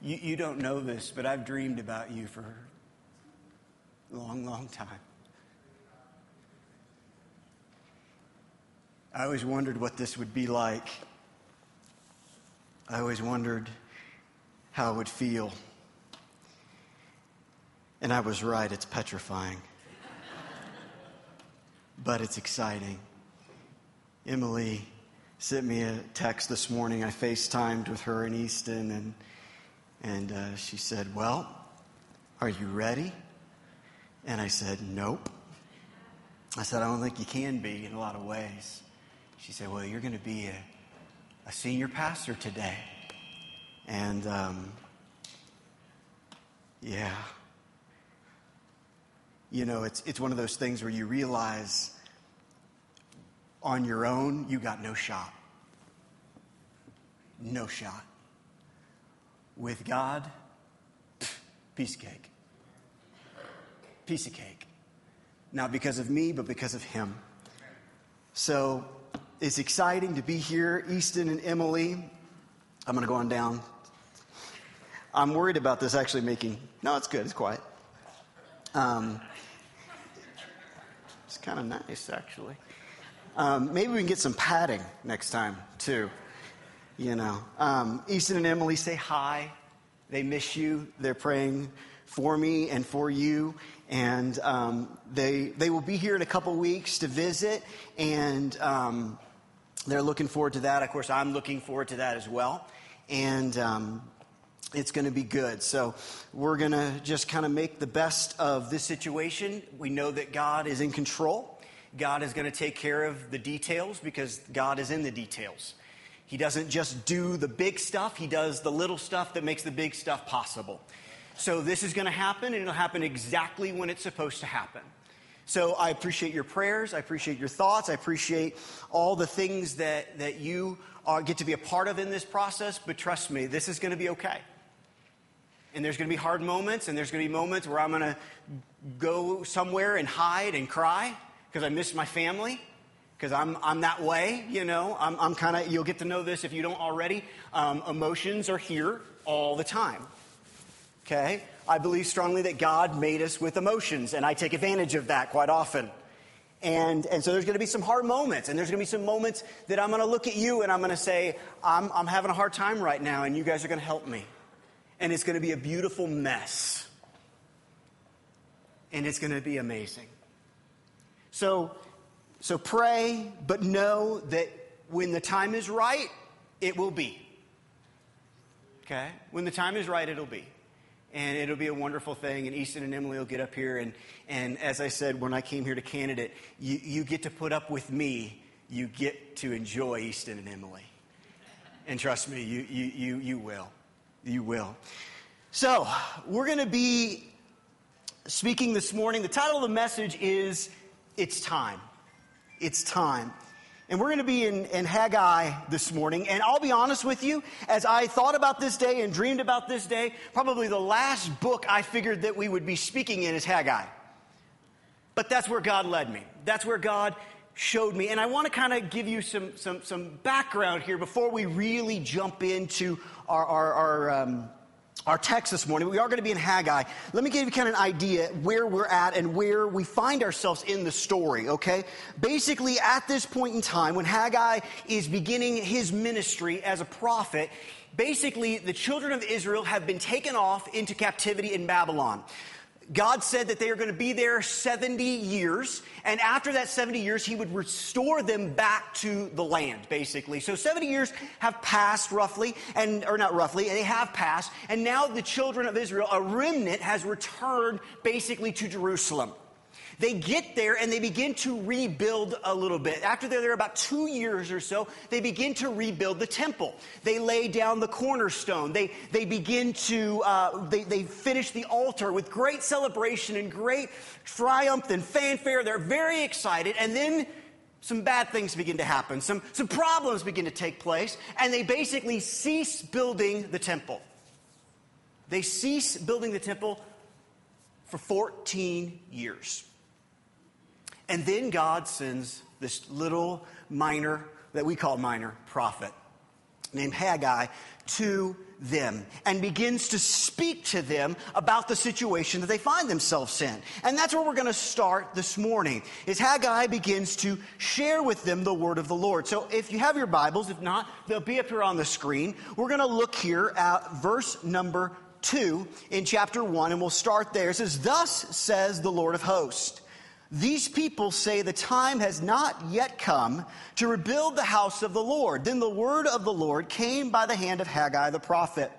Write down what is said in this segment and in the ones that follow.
You, you don't know this, but I've dreamed about you for a long, long time. I always wondered what this would be like. I always wondered how it would feel. And I was right, it's petrifying. but it's exciting. Emily sent me a text this morning. I FaceTimed with her in Easton, and, and uh, she said, Well, are you ready? And I said, Nope. I said, I don't think you can be in a lot of ways. She said, Well, you're going to be a, a senior pastor today. And um, yeah. You know, it's, it's one of those things where you realize on your own, you got no shot. No shot. With God, piece of cake. Piece of cake. Not because of me, but because of Him. So it's exciting to be here. Easton and Emily, I'm going to go on down. I'm worried about this actually making, no, it's good, it's quiet. Um, it's kind of nice, actually. Um, maybe we can get some padding next time, too. You know, um, Easton and Emily say hi. They miss you. They're praying for me and for you. And um, they, they will be here in a couple weeks to visit. And um, they're looking forward to that. Of course, I'm looking forward to that as well. And um, it's going to be good. So we're going to just kind of make the best of this situation. We know that God is in control. God is going to take care of the details because God is in the details. He doesn't just do the big stuff, He does the little stuff that makes the big stuff possible. So this is going to happen, and it'll happen exactly when it's supposed to happen. So I appreciate your prayers. I appreciate your thoughts. I appreciate all the things that, that you are, get to be a part of in this process. But trust me, this is going to be okay. And there's going to be hard moments, and there's going to be moments where I'm going to go somewhere and hide and cry because I miss my family, because I'm, I'm that way, you know. I'm, I'm kind of, you'll get to know this if you don't already. Um, emotions are here all the time. Okay? I believe strongly that God made us with emotions, and I take advantage of that quite often. And, and so there's going to be some hard moments, and there's going to be some moments that I'm going to look at you and I'm going to say, I'm, I'm having a hard time right now, and you guys are going to help me. And it's going to be a beautiful mess. And it's going to be amazing. So, so pray, but know that when the time is right, it will be. Okay? When the time is right, it'll be. And it'll be a wonderful thing. And Easton and Emily will get up here. And, and as I said, when I came here to candidate, you, you get to put up with me. You get to enjoy Easton and Emily. And trust me, you, you, you, you will. You will. So, we're going to be speaking this morning. The title of the message is it's time. It's time. And we're going to be in, in, Haggai this morning. And I'll be honest with you, as I thought about this day and dreamed about this day, probably the last book I figured that we would be speaking in is Haggai. But that's where God led me. That's where God showed me. And I want to kind of give you some, some, some background here before we really jump into our, our, our um, our text this morning. We are going to be in Haggai. Let me give you kind of an idea where we're at and where we find ourselves in the story, okay? Basically, at this point in time, when Haggai is beginning his ministry as a prophet, basically the children of Israel have been taken off into captivity in Babylon. God said that they are going to be there 70 years, and after that 70 years, He would restore them back to the land, basically. So 70 years have passed roughly, and, or not roughly, they have passed, and now the children of Israel, a remnant, has returned basically to Jerusalem. They get there and they begin to rebuild a little bit. After they're there about two years or so, they begin to rebuild the temple. They lay down the cornerstone. They, they begin to, uh, they, they finish the altar with great celebration and great triumph and fanfare. They're very excited. And then some bad things begin to happen. Some, some problems begin to take place. And they basically cease building the temple. They cease building the temple for 14 years. And then God sends this little minor, that we call minor, prophet. named Haggai to them and begins to speak to them about the situation that they find themselves in. And that's where we're going to start this morning. Is Haggai begins to share with them the word of the Lord. So if you have your Bibles, if not, they'll be up here on the screen. We're going to look here at verse number 2 in chapter 1 and we'll start there. It says, "Thus says the Lord of hosts, these people say the time has not yet come to rebuild the house of the Lord. Then the word of the Lord came by the hand of Haggai the prophet.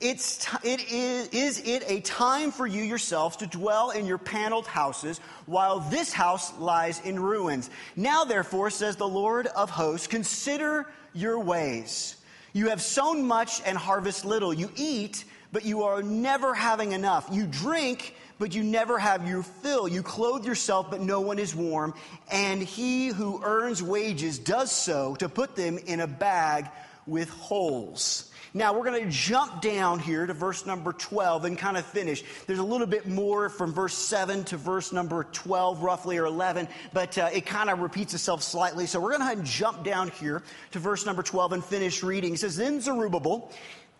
It's t- it is, is it a time for you yourselves to dwell in your paneled houses while this house lies in ruins? Now, therefore, says the Lord of hosts, consider your ways. You have sown much and harvest little. You eat, but you are never having enough. You drink, but you never have your fill. You clothe yourself, but no one is warm. And he who earns wages does so to put them in a bag with holes. Now we're going to jump down here to verse number 12 and kind of finish. There's a little bit more from verse 7 to verse number 12, roughly, or 11, but uh, it kind of repeats itself slightly. So we're going to jump down here to verse number 12 and finish reading. It says, Then Zerubbabel,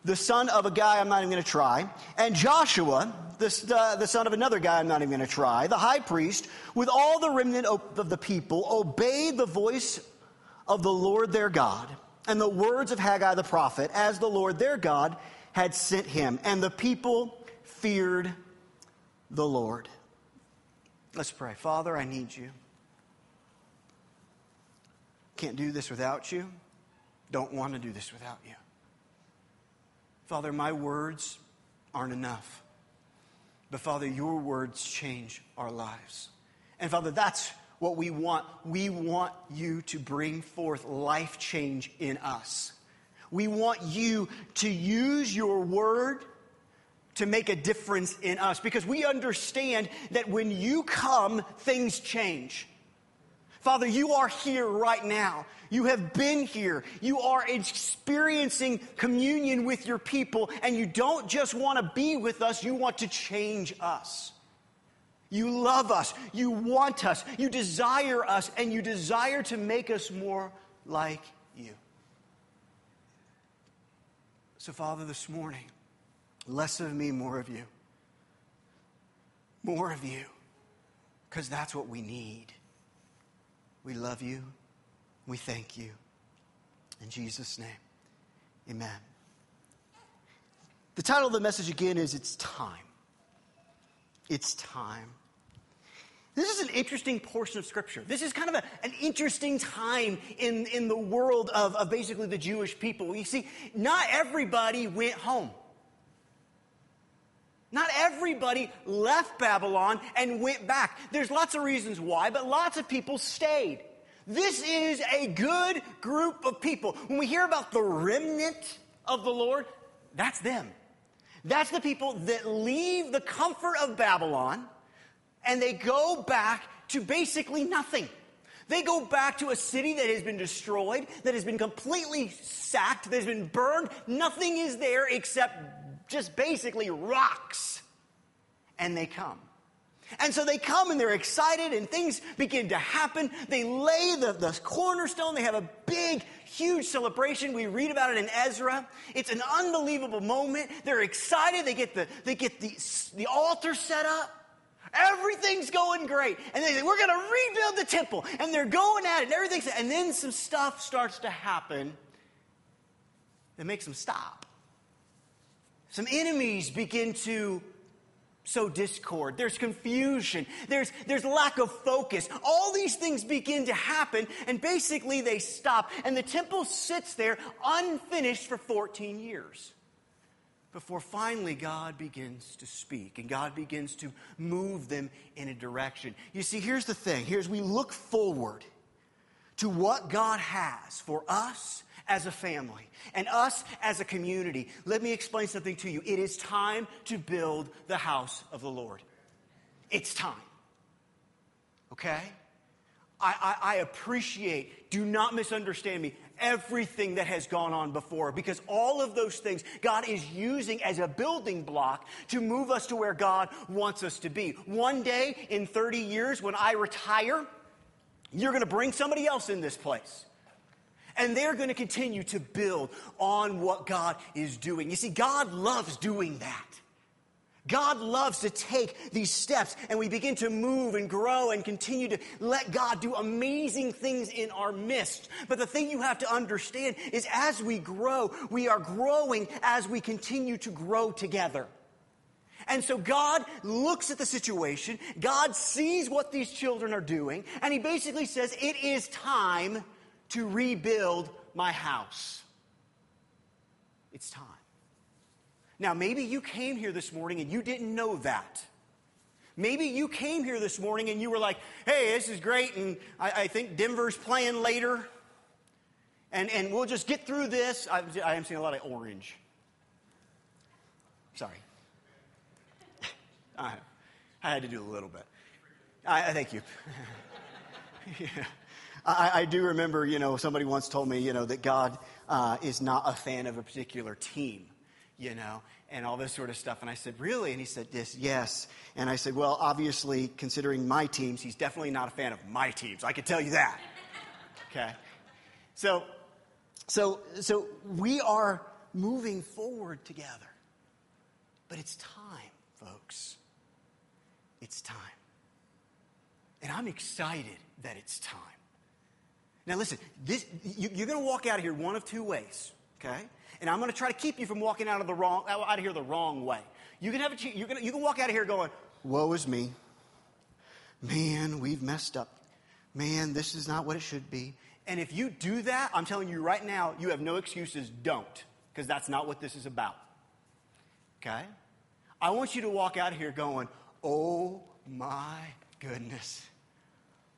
the son of a guy I'm not even going to try, and Joshua, the, uh, the son of another guy I'm not even going to try, the high priest, with all the remnant of the people, obeyed the voice of the Lord their God and the words of Haggai the prophet, as the Lord their God had sent him. And the people feared the Lord. Let's pray. Father, I need you. Can't do this without you. Don't want to do this without you. Father, my words aren't enough. But Father, your words change our lives. And Father, that's what we want. We want you to bring forth life change in us. We want you to use your word to make a difference in us because we understand that when you come, things change. Father, you are here right now. You have been here. You are experiencing communion with your people, and you don't just want to be with us, you want to change us. You love us. You want us. You desire us, and you desire to make us more like you. So, Father, this morning, less of me, more of you. More of you, because that's what we need. We love you. We thank you. In Jesus' name, amen. The title of the message again is It's Time. It's Time. This is an interesting portion of Scripture. This is kind of a, an interesting time in, in the world of, of basically the Jewish people. You see, not everybody went home. Not everybody left Babylon and went back. There's lots of reasons why, but lots of people stayed. This is a good group of people. When we hear about the remnant of the Lord, that's them. That's the people that leave the comfort of Babylon and they go back to basically nothing. They go back to a city that has been destroyed, that has been completely sacked, that has been burned. Nothing is there except just basically rocks. And they come. And so they come and they're excited and things begin to happen. They lay the, the cornerstone. They have a big, huge celebration. We read about it in Ezra. It's an unbelievable moment. They're excited. They get the, they get the, the altar set up. Everything's going great. And they say, we're going to rebuild the temple. And they're going at it and everything's, and then some stuff starts to happen that makes them stop. Some enemies begin to sow discord. There's confusion. There's, there's lack of focus. All these things begin to happen, and basically they stop. And the temple sits there unfinished for 14 years before finally God begins to speak and God begins to move them in a direction. You see, here's the thing. Here's we look forward to what God has for us as a family and us as a community. Let me explain something to you. It is time to build the house of the Lord. It's time. Okay? I, I, I appreciate, do not misunderstand me, everything that has gone on before because all of those things God is using as a building block to move us to where God wants us to be. One day in 30 years, when I retire, you're going to bring somebody else in this place. And they're going to continue to build on what God is doing. You see, God loves doing that. God loves to take these steps and we begin to move and grow and continue to let God do amazing things in our midst. But the thing you have to understand is as we grow, we are growing as we continue to grow together. And so God looks at the situation, God sees what these children are doing, and He basically says, It is time to rebuild my house. It's time. Now, maybe you came here this morning and you didn't know that. Maybe you came here this morning and you were like, hey, this is great, and I, I think Denver's playing later, and, and we'll just get through this. I, I am seeing a lot of orange. Sorry. I, I had to do a little bit. I, thank you. yeah. I, I, do remember, you know, somebody once told me, you know, that God uh, is not a fan of a particular team you know, and all this sort of stuff. And I said, Really? And he said, Yes, yes. And I said, Well, obviously, considering my teams, he's definitely not a fan of my teams. I can tell you that. okay? So, so, so we are moving forward together. But it's time, folks. It's time. And I'm excited that it's time. Now, listen, this, you, you're going to walk out of here one of two ways, okay? and I'm going to try to keep you from walking out of the wrong out of here the wrong way. You can have a you can you can walk out of here going, "Woe is me. Man, we've messed up. Man, this is not what it should be." And if you do that, I'm telling you right now, you have no excuses. Don't, because that's not what this is about. Okay? I want you to walk out of here going, "Oh my goodness."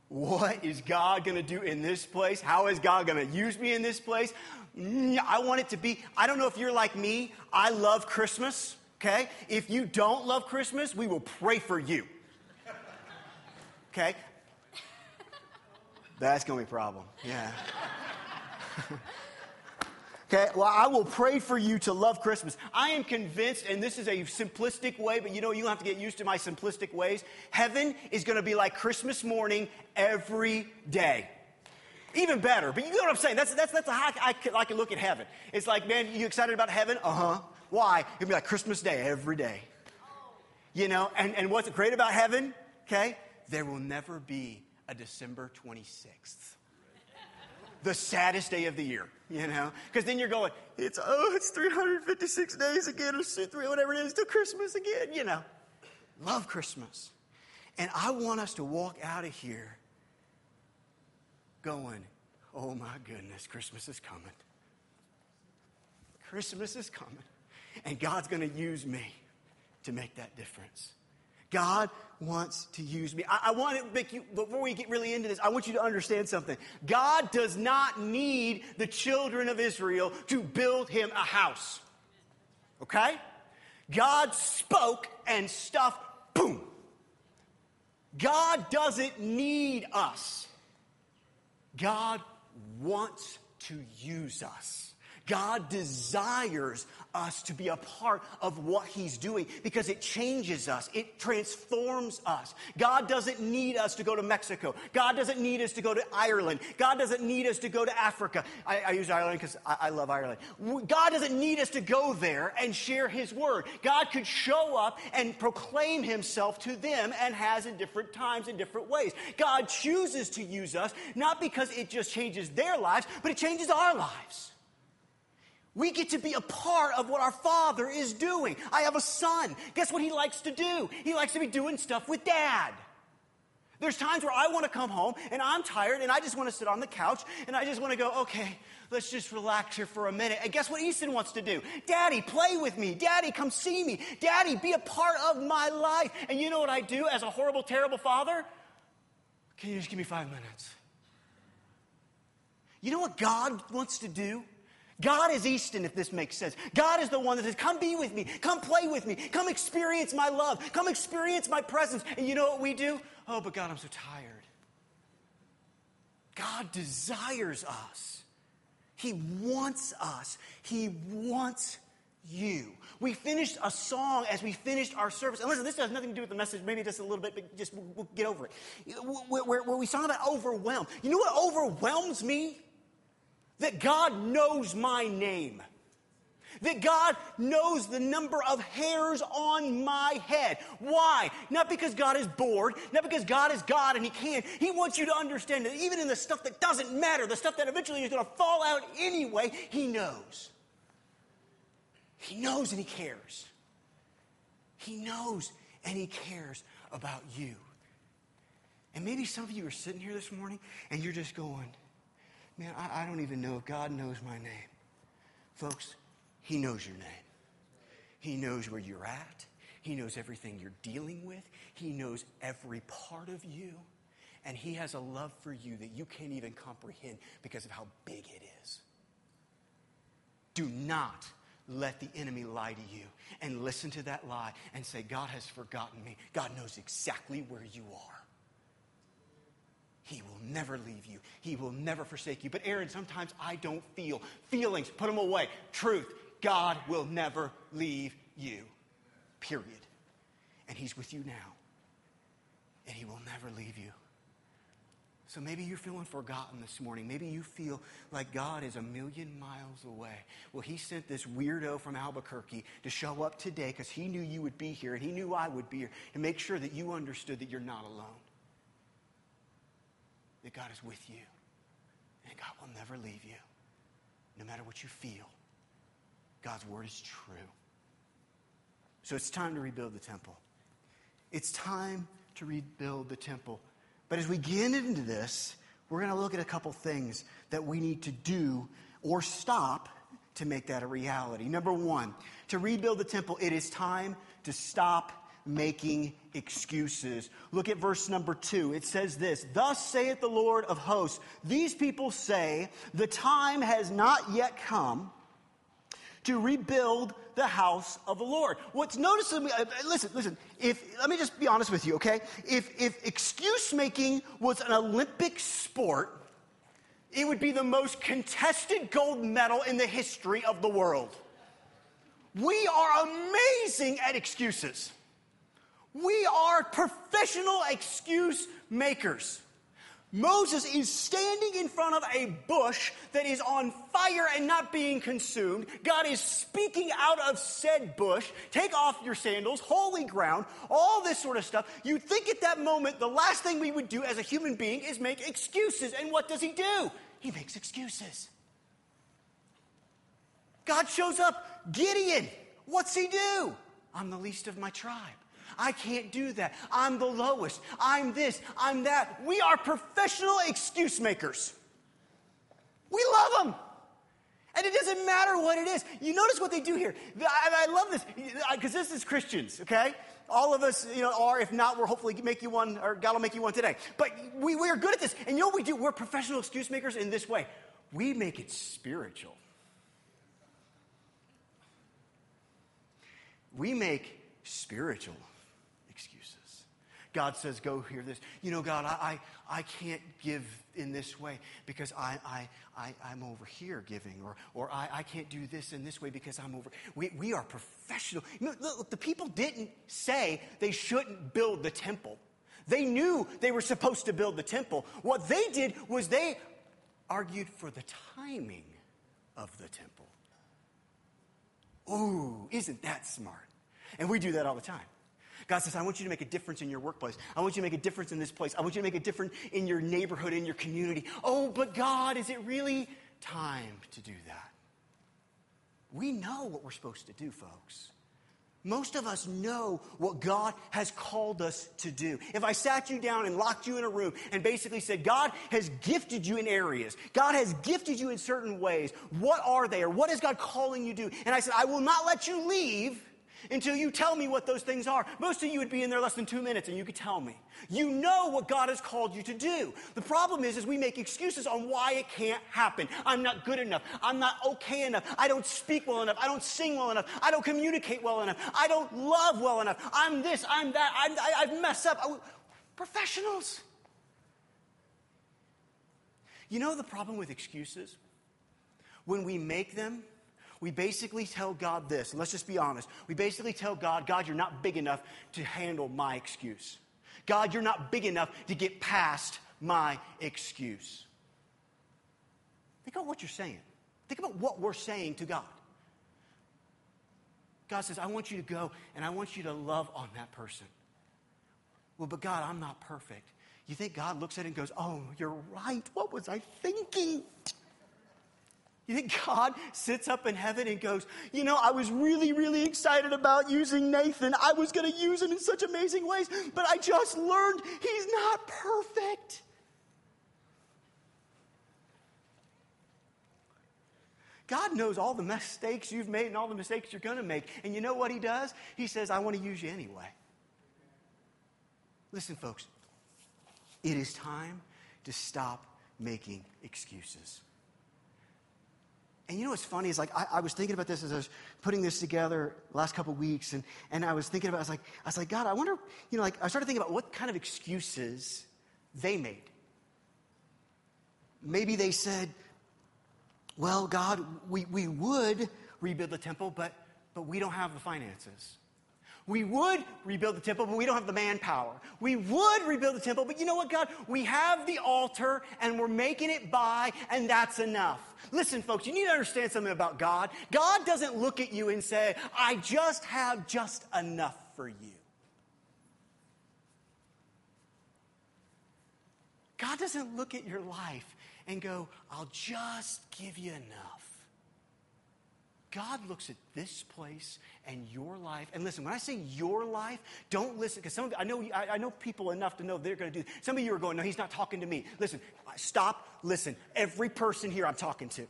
What is God going to do in this place? How is God going to use me in this place? Mm, I want it to be, I don't know if you're like me. I love Christmas, okay? If you don't love Christmas, we will pray for you. Okay? That's going to be a problem. Yeah. Okay, well, I will pray for you to love Christmas. I am convinced, and this is a simplistic way, but you know, you don't have to get used to my simplistic ways. Heaven is going to be like Christmas morning every day. Even better, but you know what I'm saying? That's, that's, that's how I, I, I can look at heaven. It's like, man, you excited about heaven? Uh huh. Why? It'll be like Christmas Day every day. You know, and, and what's great about heaven? Okay, there will never be a December 26th the saddest day of the year, you know? Because then you're going, it's, oh, it's 356 days again, or three, whatever it is, till Christmas again, you know? Love Christmas. And I want us to walk out of here going, oh my goodness, Christmas is coming. Christmas is coming. And God's going to use me to make that difference. God wants to use me. I, I want to make you, before we get really into this, I want you to understand something. God does not need the children of Israel to build him a house. Okay? God spoke and stuff, boom. God doesn't need us. God wants to use us. God desires us to be a part of what He's doing because it changes us, it transforms us. God doesn't need us to go to Mexico. God doesn't need us to go to Ireland. God doesn't need us to go to Africa. I, I use Ireland because I, I love Ireland. God doesn't need us to go there and share His word. God could show up and proclaim Himself to them and has in different times in different ways. God chooses to use us not because it just changes their lives, but it changes our lives. We get to be a part of what our Father is doing. I have a son. Guess what he likes to do? He likes to be doing stuff with dad. There's times where I want to come home and I'm tired and I just want to sit on the couch and I just want to go, okay, let's just relax here for a minute. And guess what Easton wants to do? Daddy, play with me. Daddy, come see me. Daddy, be a part of my life. And you know what I do as a horrible, terrible father? Can you just give me five minutes? You know what God wants to do? God is Easton, if this makes sense. God is the one that says, Come be with me. Come play with me. Come experience my love. Come experience my presence. And you know what we do? Oh, but God, I'm so tired. God desires us. He wants us. He wants you. We finished a song as we finished our service. And listen, this has nothing to do with the message, maybe just a little bit, but just we'll get over it. Where, we saw that overwhelm. You know what overwhelms me? That God knows my name. That God knows the number of hairs on my head. Why? Not because God is bored, not because God is God and He can't. He wants you to understand that even in the stuff that doesn't matter, the stuff that eventually is going to fall out anyway, He knows. He knows and He cares. He knows and He cares about you. And maybe some of you are sitting here this morning and you're just going, man, I, I don't even know if God knows my name. Folks, he knows your name. He knows where you're at. He knows everything you're dealing with. He knows every part of you. And He has a love for you that you can't even comprehend because of how big it is. Do not let the enemy lie to you and listen to that lie and say, God has forgotten me. God knows exactly where you are. He will never leave you. He will never forsake you. But Aaron, sometimes I don't feel. Feelings, put them away. Truth, God will never leave you. Period. And He's with you now. And He will never leave you. So maybe you're feeling forgotten this morning. Maybe you feel like God is a million miles away. Well, He sent this weirdo from Albuquerque to show up today because He knew you would be here and He knew I would be here to make sure that you understood that you're not alone. That God is with you. And God will never leave you, no matter what you feel. God's word is true. So it's time to rebuild the temple. It's time to rebuild the temple. But as we get into this, we're going to look at a couple things that we need to do or stop to make that a reality. Number one, to rebuild the temple, it is time to stop making excuses. Look at verse number two. It says this Thus saith the Lord of hosts, these people say, The time has not yet come to rebuild the house of the Lord. What's noticeable, uh, listen, listen, if, let me just be honest with you, okay? If, if excuse making was an Olympic sport, it would be the most contested gold medal in the history of the world. We are amazing at excuses. We are professional excuse makers. Moses is standing in front of a bush that is on fire and not being consumed. God is speaking out of said bush. Take off your sandals, holy ground, all this sort of stuff. You'd think at that moment the last thing we would do as a human being is make excuses. And what does he do? He makes excuses. God shows up. Gideon, what's he do? I'm the least of my tribe. I can't do that. I'm the lowest. I'm this. I'm that. We are professional excuse makers. We love them. And it doesn't matter what it is. You notice what they do here. I, love this uh, because this is Christians, okay? All of us, you know, are. If not, we'll hopefully make you one, or God will make you one today. But we, we are good at this. And you know what we do? We're professional excuse makers in this way. We make it spiritual. We make spiritual God says, go hear this. You know, God, I, I, I can't give in this way because I, I, I, I'm over here giving, or, or I, I can't do this in this way because I'm over. We, we are professional. You know, look, the people didn't say they shouldn't build the temple. They knew they were supposed to build the temple. What they did was they argued for the timing of the temple. Ooh, isn't that smart? And we do that all the time. God says, I want you to make a difference in your workplace. I want you to make a difference in this place. I want you to make a difference in your neighborhood, in your community. Oh, but God, is it really time to do that? We know what we're supposed to do, folks. Most of us know what God has called us to do. If I sat you down and locked you in a room and basically said, God has gifted you in areas, God has gifted you in certain ways, what are they or what is God calling you to do? And I said, I will not let you leave until you tell me what those things are. Most of you would be in there less than two minutes and you could tell me. You know what God has called you to do. The problem is, is we make excuses on why it can't happen. I'm not good enough. I'm not okay enough. I don't speak well enough. I don't sing well enough. I don't communicate well enough. I don't love well enough. I'm this, I'm that. I'm, I, I've messed up. Professionals. You know the problem with excuses? When we make them, we basically tell God this, and let's just be honest. We basically tell God, God, you're not big enough to handle my excuse. God, you're not big enough to get past my excuse. Think about what you're saying. Think about what we're saying to God. God says, I want you to go and I want you to love on that person. Well, but God, I'm not perfect. You think God looks at it and goes, Oh, you're right. What was I thinking? You think God sits up in heaven and goes, You know, I was really, really excited about using Nathan. I was going to use him in such amazing ways, but I just learned he's not perfect. God knows all the mistakes you've made and all the mistakes you're going to make. And you know what He does? He says, I want to use you anyway. Listen, folks, it is time to stop making excuses. And you know what's funny is like I, I, was thinking about this as I was putting this together last couple weeks, and, and I was thinking about I was like I was like God, I wonder you know like I started thinking about what kind of excuses they made. Maybe they said, well, God, we, we would rebuild the temple, but, but we don't have the finances. We would rebuild the temple, but we don't have the manpower. We would rebuild the temple, but you know what, God? We have the altar and we're making it by, and that's enough. Listen, folks, you need to understand something about God. God doesn't look at you and say, I just have just enough for you. God doesn't look at your life and go, I'll just give you enough. God looks at this place and your life. And listen, when I say your life, don't listen, because some of I know, I, I know people enough to know they're going to do. Some of you are going, no, he's not talking to me. Listen, stop, listen. Every person here I'm talking to,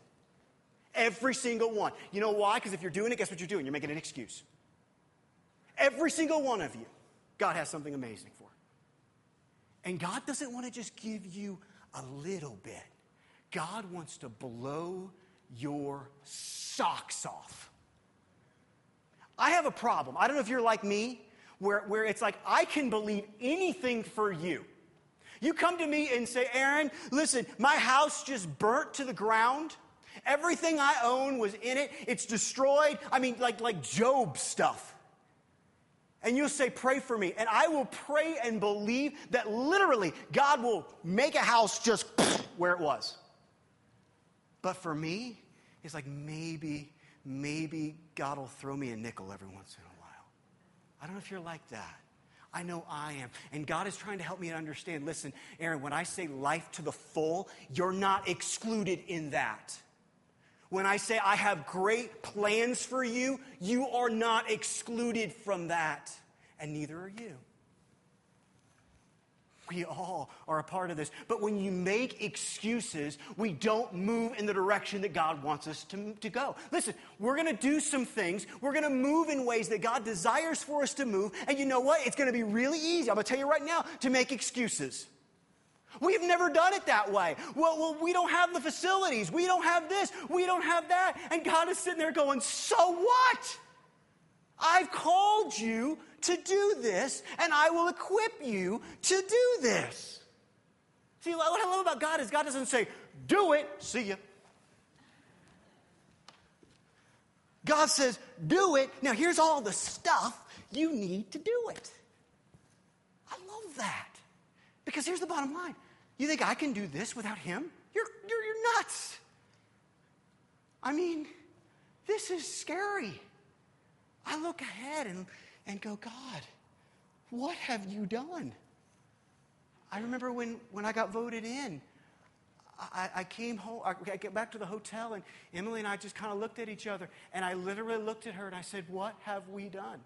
every single one. You know why? Because if you're doing it, guess what you're doing? You're making an excuse. Every single one of you, God has something amazing for. And God doesn't want to just give you a little bit. God wants to blow your socks off. I have a problem. I don't know if you're like me, where, where it's like, I can believe anything for you. You come to me and say, Aaron, listen, my house just burnt to the ground. Everything I own was in it. It's destroyed. I mean, like, like Job stuff. And you'll say, Pray for me. And I will pray and believe that literally God will make a house just where it was. But for me, it's like maybe, maybe God will throw me a nickel every once in a while. I don't know if you're like that. I know I am. And God is trying to help me understand. Listen, Aaron, when I say life to the full, you're not excluded in that. When I say I have great plans for you, you are not excluded from that. And neither are you. We all are a part of this. But when you make excuses, we don't move in the direction that God wants us to, to go. Listen, we're going to do some things. We're going to move in ways that God desires for us to move. And you know what? It's going to be really easy. I'm going to tell you right now to make excuses. We've never done it that way. Well, well, we don't have the facilities. We don't have this. We don't have that. And God is sitting there going, So what? I've called you to do this, and I will equip you to do this. See, what I love about God is God doesn't say, do it, see ya. God says, do it. Now, here's all the stuff you need to do it. I love that. Because here's the bottom line you think I can do this without Him? You're, you're, you're nuts. I mean, this is scary. I look ahead and and go, God, what have you done? I remember when, when I got voted in, I, I came home, I, I get back to the hotel, and Emily and I just kind of looked at each other, and I literally looked at her and I said, What have we done?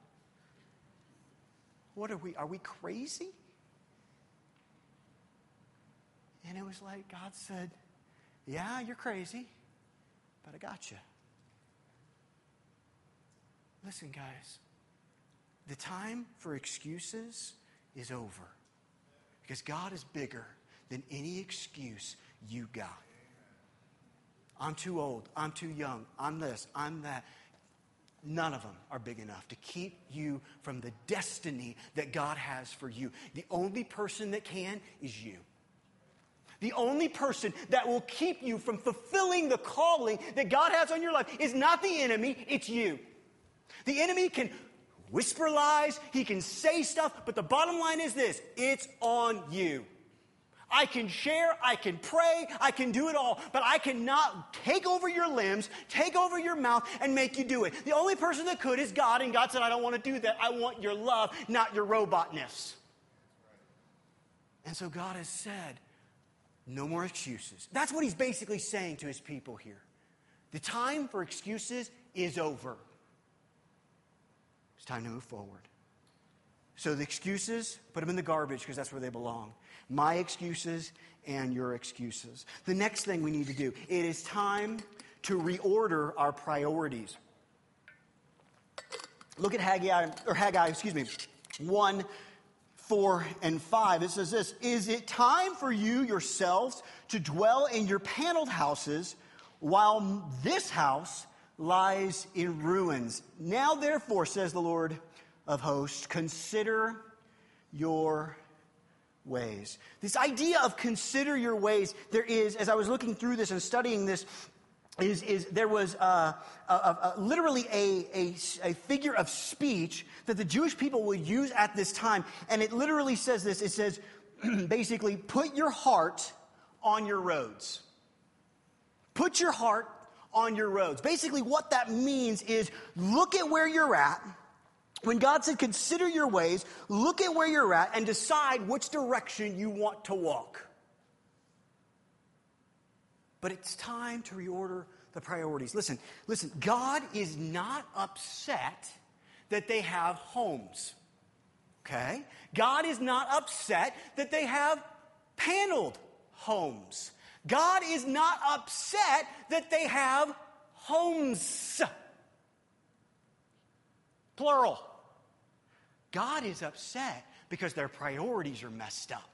What are we? Are we crazy? And it was like God said, Yeah, you're crazy, but I got you. Listen, guys, the time for excuses is over because God is bigger than any excuse you got. I'm too old. I'm too young. I'm this. I'm that. None of them are big enough to keep you from the destiny that God has for you. The only person that can is you. The only person that will keep you from fulfilling the calling that God has on your life is not the enemy, it's you. The enemy can whisper lies, he can say stuff, but the bottom line is this it's on you. I can share, I can pray, I can do it all, but I cannot take over your limbs, take over your mouth, and make you do it. The only person that could is God, and God said, I don't want to do that. I want your love, not your robotness. And so God has said, no more excuses. That's what he's basically saying to his people here. The time for excuses is over. It's time to move forward. So the excuses, put them in the garbage because that's where they belong. My excuses and your excuses. The next thing we need to do, it is time to reorder our priorities. Look at Haggai, or Haggai, excuse me, 1, 4, and 5. It says this Is it time for you yourselves to dwell in your paneled houses while this house lies in ruins? Now, therefore, says the Lord of hosts, consider your ways. This idea of consider your ways, there is, as I was looking through this and studying this, is, is there was uh, a, a, a, literally a, a, figure of speech that the Jewish people would use at this time. And it literally says this it says, basically, put your heart on your roads. Put your heart on your roads. Basically, what that means is look at where you're at when God said, consider your ways, look at where you're at, and decide which direction you want to walk. But it's time to reorder the priorities. Listen, listen, God is not upset that they have homes. Okay? God is not upset that they have paneled homes. God is not upset that they have homes. Plural. God is upset because their priorities are messed up.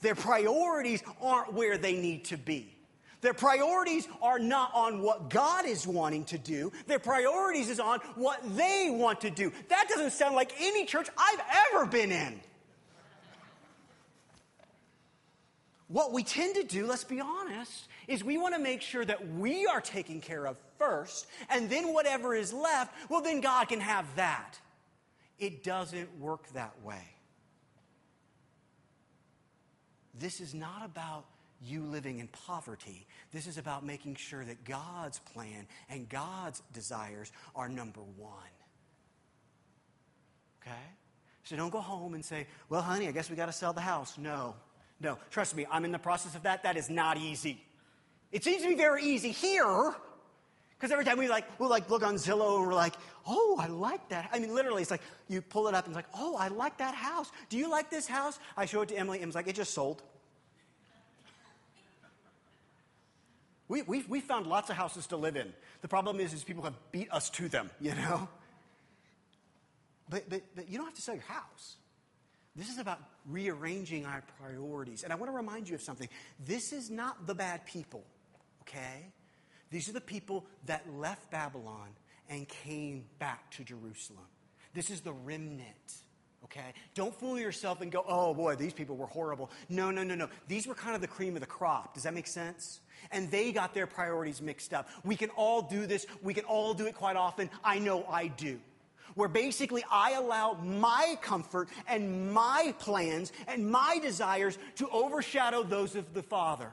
Their priorities aren't where they need to be. Their priorities are not on what God is wanting to do. Their priorities is on what they want to do. That doesn't sound like any church I've ever been in. What we tend to do, let's be honest, is we want to make sure that we are taken care of first, and then whatever is left, well, then God can have that. It doesn't work that way. This is not about you living in poverty. This is about making sure that God's plan and God's desires are number one. Okay? So don't go home and say, well, honey, I guess we got to sell the house. No, no. Trust me, I'm in the process of that. That is not easy. It seems to be very easy here because every time we like, we'll like look on Zillow and we're like, oh, I like that. I mean, literally, it's like you pull it up and it's like, oh, I like that house. Do you like this house? I show it to Emily. Emily's like, it just sold. We, we, we found lots of houses to live in. The problem is, is people have beat us to them, you know? But, but, but you don't have to sell your house. This is about rearranging our priorities. And I want to remind you of something. This is not the bad people, okay? These are the people that left Babylon and came back to Jerusalem. This is the remnant. Okay? Don't fool yourself and go, oh boy, these people were horrible. No, no, no, no. These were kind of the cream of the crop. Does that make sense? And they got their priorities mixed up. We can all do this. We can all do it quite often. I know I do. Where basically I allow my comfort and my plans and my desires to overshadow those of the Father.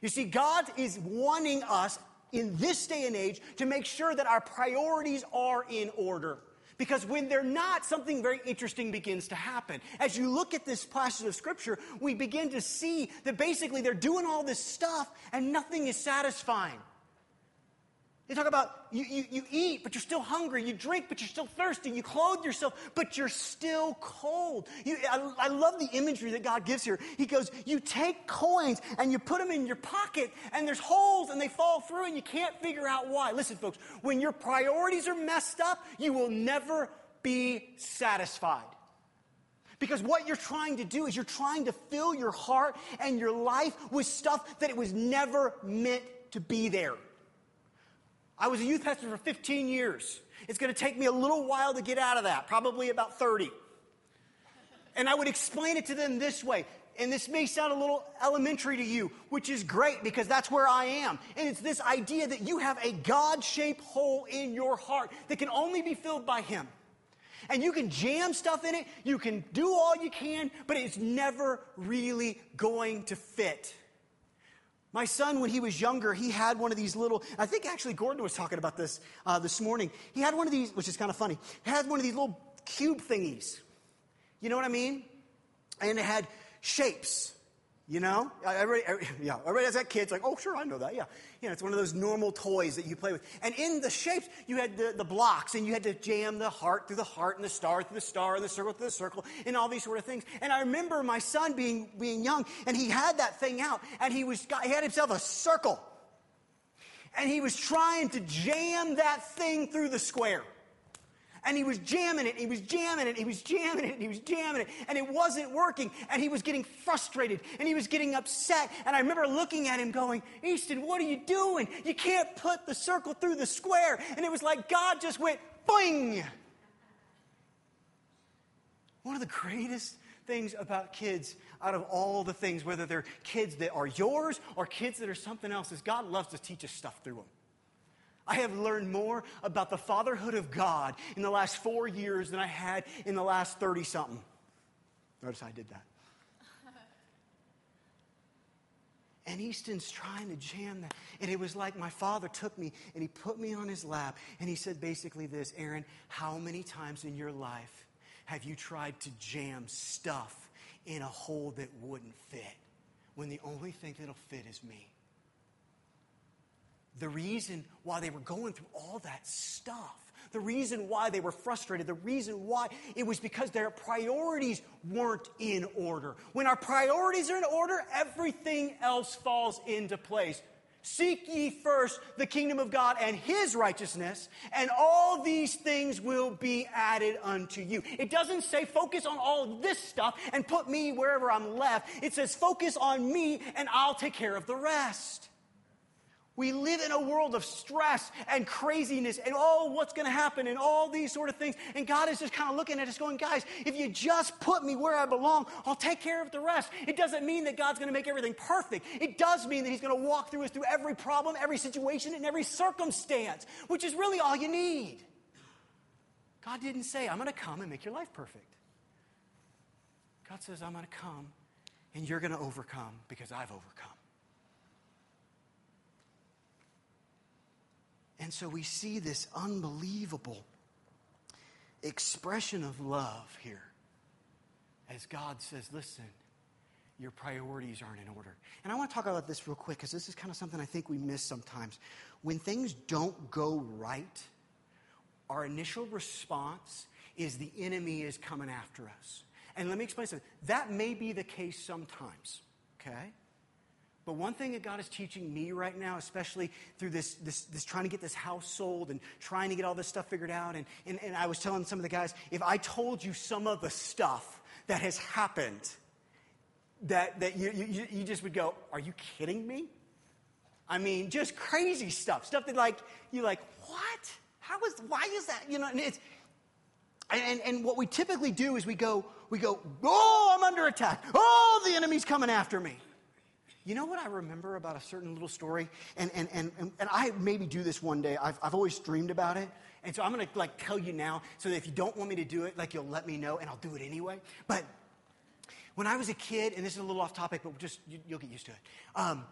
You see, God is wanting us in this day and age to make sure that our priorities are in order. Because when they're not, something very interesting begins to happen. As you look at this passage of scripture, we begin to see that basically they're doing all this stuff and nothing is satisfying. They talk about you, you, you eat, but you're still hungry. You drink, but you're still thirsty. You clothe yourself, but you're still cold. You, I, I love the imagery that God gives here. He goes, You take coins and you put them in your pocket, and there's holes and they fall through, and you can't figure out why. Listen, folks, when your priorities are messed up, you will never be satisfied. Because what you're trying to do is you're trying to fill your heart and your life with stuff that it was never meant to be there. I was a youth pastor for 15 years. It's going to take me a little while to get out of that, probably about 30. And I would explain it to them this way. And this may sound a little elementary to you, which is great because that's where I am. And it's this idea that you have a God shaped hole in your heart that can only be filled by Him. And you can jam stuff in it, you can do all you can, but it's never really going to fit. My son, when he was younger, he had one of these little, I think actually Gordon was talking about this uh, this morning. He had one of these, which is kind of funny. He had one of these little cube thingies. You know what I mean? And it had shapes. You know, uh, everybody, yeah, everybody has that kid. It's like, oh, sure, I know that. Yeah, you know, it's one of those normal toys that you play with. And in the shapes, you had the, the blocks, and you had to jam the heart through the heart, and the star through the star, and the circle through the circle, and all these sort of things. And I remember my son being being young, and he had that thing out, and he was he had himself a circle, and he was trying to jam that thing through the square and he was jamming it, he was jamming it, he was jamming it, he was jamming it, and it wasn't working, and he was getting frustrated, and he was getting upset. And I remember looking at him going, Easton, what are you doing? You can't put the circle through the square. And it was like God just went, boing. One of the greatest things about kids out of all the things, whether they're kids that are yours or kids that are something else, is God loves to teach us stuff through them. I have learned more about the fatherhood of God in the last four years than I had in the last 30 something. Notice how I did that. And Easton's trying to jam that. And it was like my father took me and he put me on his lap and he said basically this Aaron, how many times in your life have you tried to jam stuff in a hole that wouldn't fit when the only thing that'll fit is me? The reason why they were going through all that stuff, the reason why they were frustrated, the reason why it was because their priorities weren't in order. When our priorities are in order, everything else falls into place. Seek ye first the kingdom of God and his righteousness, and all these things will be added unto you. It doesn't say focus on all this stuff and put me wherever I'm left. It says focus on me and I'll take care of the rest. We live in a world of stress and craziness and oh, what's going to happen and all these sort of things. And God is just kind of looking at us going, guys, if you just put me where I belong, I'll take care of the rest. It doesn't mean that God's going to make everything perfect. It does mean that He's going to walk through us through every problem, every situation, and every circumstance, which is really all you need. God didn't say, I'm going to come and make your life perfect. God says, I'm going to come and you're going to overcome because I've overcome. And so we see this unbelievable expression of love here as God says, listen, your priorities aren't in order. And I want to talk about this real quick because this is kind of something I think we miss sometimes. When things don't go right, our initial response is the enemy is coming after us. And let me explain something. That may be the case sometimes, okay? But one thing that God is teaching me right now, especially through this, this, this trying to get this house sold and trying to get all this stuff figured out, and, and, and I was telling some of the guys, if I told you some of the stuff that has happened, that, that you, you, you just would go, Are you kidding me? I mean, just crazy stuff. Stuff that, like, you're like, What? How is, why is that? You know, and it's, and, and what we typically do is we go, we go, Oh, I'm under attack. Oh, the enemy's coming after me. You know what I remember about a certain little story? And, and, and, and I maybe do this one day. I've, I've always dreamed about it. And so I'm going to like tell you now so that if you don't want me to do it, like you'll let me know and I'll do it anyway. But when I was a kid, and this is a little off topic, but just you, will get used to it. Um,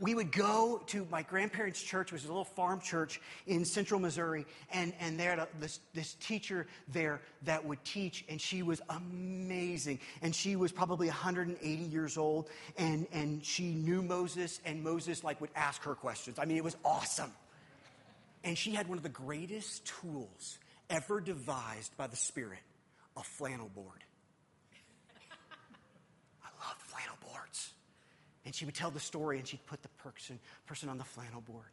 we would go to my grandparents' church, which was a little farm church in central Missouri, and, and there had this, this teacher there that would teach, and she was amazing. And she was probably 180 years old, and, and she knew Moses, and Moses like would ask her questions. I mean, it was awesome. And she had one of the greatest tools ever devised by the Spirit, a flannel board. And she would tell the story and she'd put the person, person on the flannel board.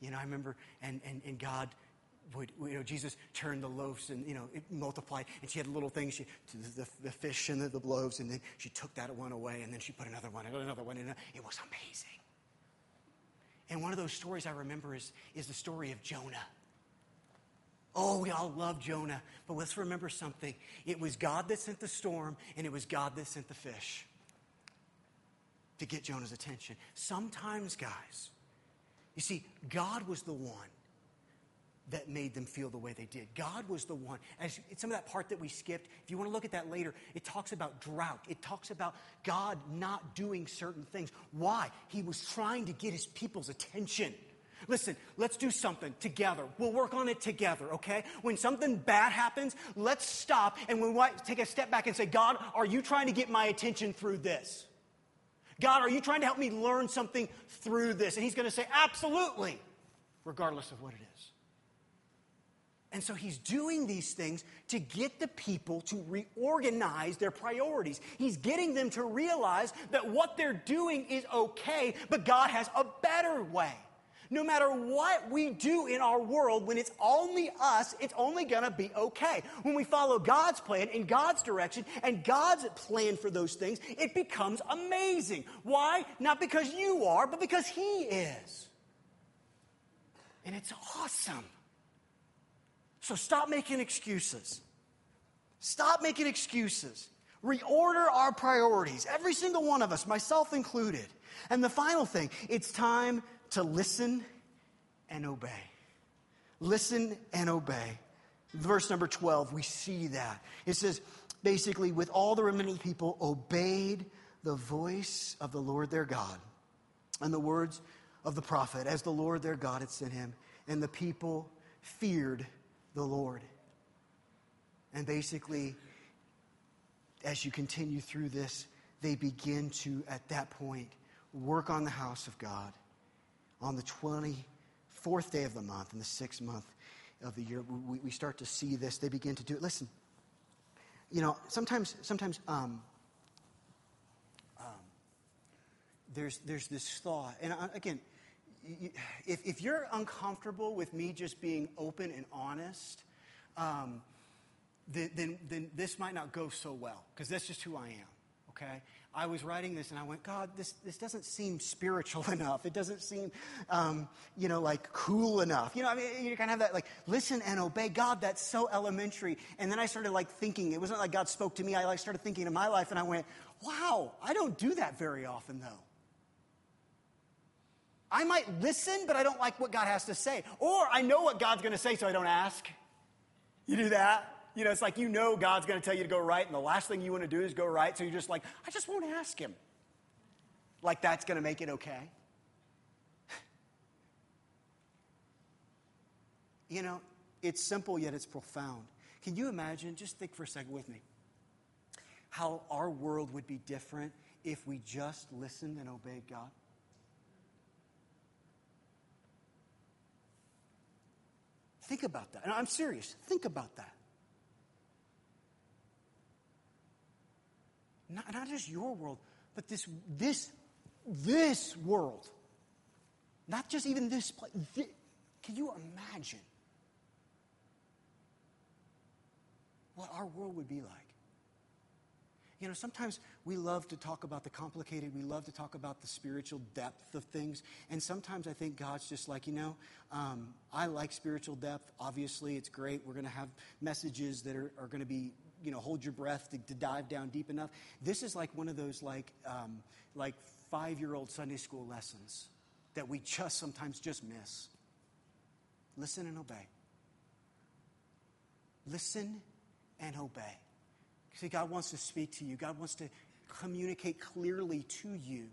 You know, I remember, and, and, and God would, you know, Jesus turned the loaves and, you know, it multiplied. And she had little things, she, the, the fish and the, the loaves, and then she took that one away and then she put another one and another one. And it was amazing. And one of those stories I remember is, is the story of Jonah. Oh, we all love Jonah, but let's remember something. It was God that sent the storm, and it was God that sent the fish to get Jonah's attention. Sometimes, guys, you see, God was the one that made them feel the way they did. God was the one. As some of that part that we skipped, if you want to look at that later, it talks about drought. It talks about God not doing certain things. Why? He was trying to get his people's attention. Listen, let's do something together. We'll work on it together, okay? When something bad happens, let's stop and we take a step back and say, God, are you trying to get my attention through this? God, are you trying to help me learn something through this? And he's going to say, absolutely, regardless of what it is. And so he's doing these things to get the people to reorganize their priorities. He's getting them to realize that what they're doing is okay, but God has a better way. No matter what we do in our world, when it's only us, it's only gonna be okay. When we follow God's plan in God's direction and God's plan for those things, it becomes amazing. Why? Not because you are, but because He is. And it's awesome. So stop making excuses. Stop making excuses. Reorder our priorities, every single one of us, myself included. And the final thing, it's time to listen and obey. Listen and obey. Verse number 12, we see that. It says, basically, with all the remaining people obeyed the voice of the Lord their God and the words of the prophet, as the Lord their God had sent him. And the people feared the Lord. And basically, as you continue through this, they begin to, at that point, work on the house of God on the 24th day of the month, in the sixth month of the year, we, we start to see this. They begin to do it. Listen, you know, sometimes, sometimes um, um, there's, there's this thought, and uh, again, you, if, if you're uncomfortable with me just being open and honest, um, then, then, then this might not go so well, because that's just who I am okay? I was writing this and I went, God, this, this doesn't seem spiritual enough. It doesn't seem, um, you know, like cool enough. You know, I mean, you kind of have that, like, listen and obey. God, that's so elementary. And then I started, like, thinking. It wasn't like God spoke to me. I, like, started thinking in my life and I went, wow, I don't do that very often, though. I might listen, but I don't like what God has to say. Or I know what God's going to say, so I don't ask. You do that? You know, it's like you know God's going to tell you to go right, and the last thing you want to do is go right. So you're just like, I just won't ask Him. Like that's going to make it okay. you know, it's simple, yet it's profound. Can you imagine? Just think for a second with me how our world would be different if we just listened and obeyed God. Think about that. And I'm serious. Think about that. Not, not just your world, but this, this, this world. Not just even this place. This, can you imagine what our world would be like? You know, sometimes we love to talk about the complicated, we love to talk about the spiritual depth of things. And sometimes I think God's just like, you know, um, I like spiritual depth. Obviously, it's great. We're going to have messages that are, are going to be you know, hold your breath to, to dive down deep enough. This is like one of those like, um, like five-year-old Sunday school lessons that we just sometimes just miss. Listen and obey. Listen and obey. See, God wants to speak to you. God wants to communicate clearly to you.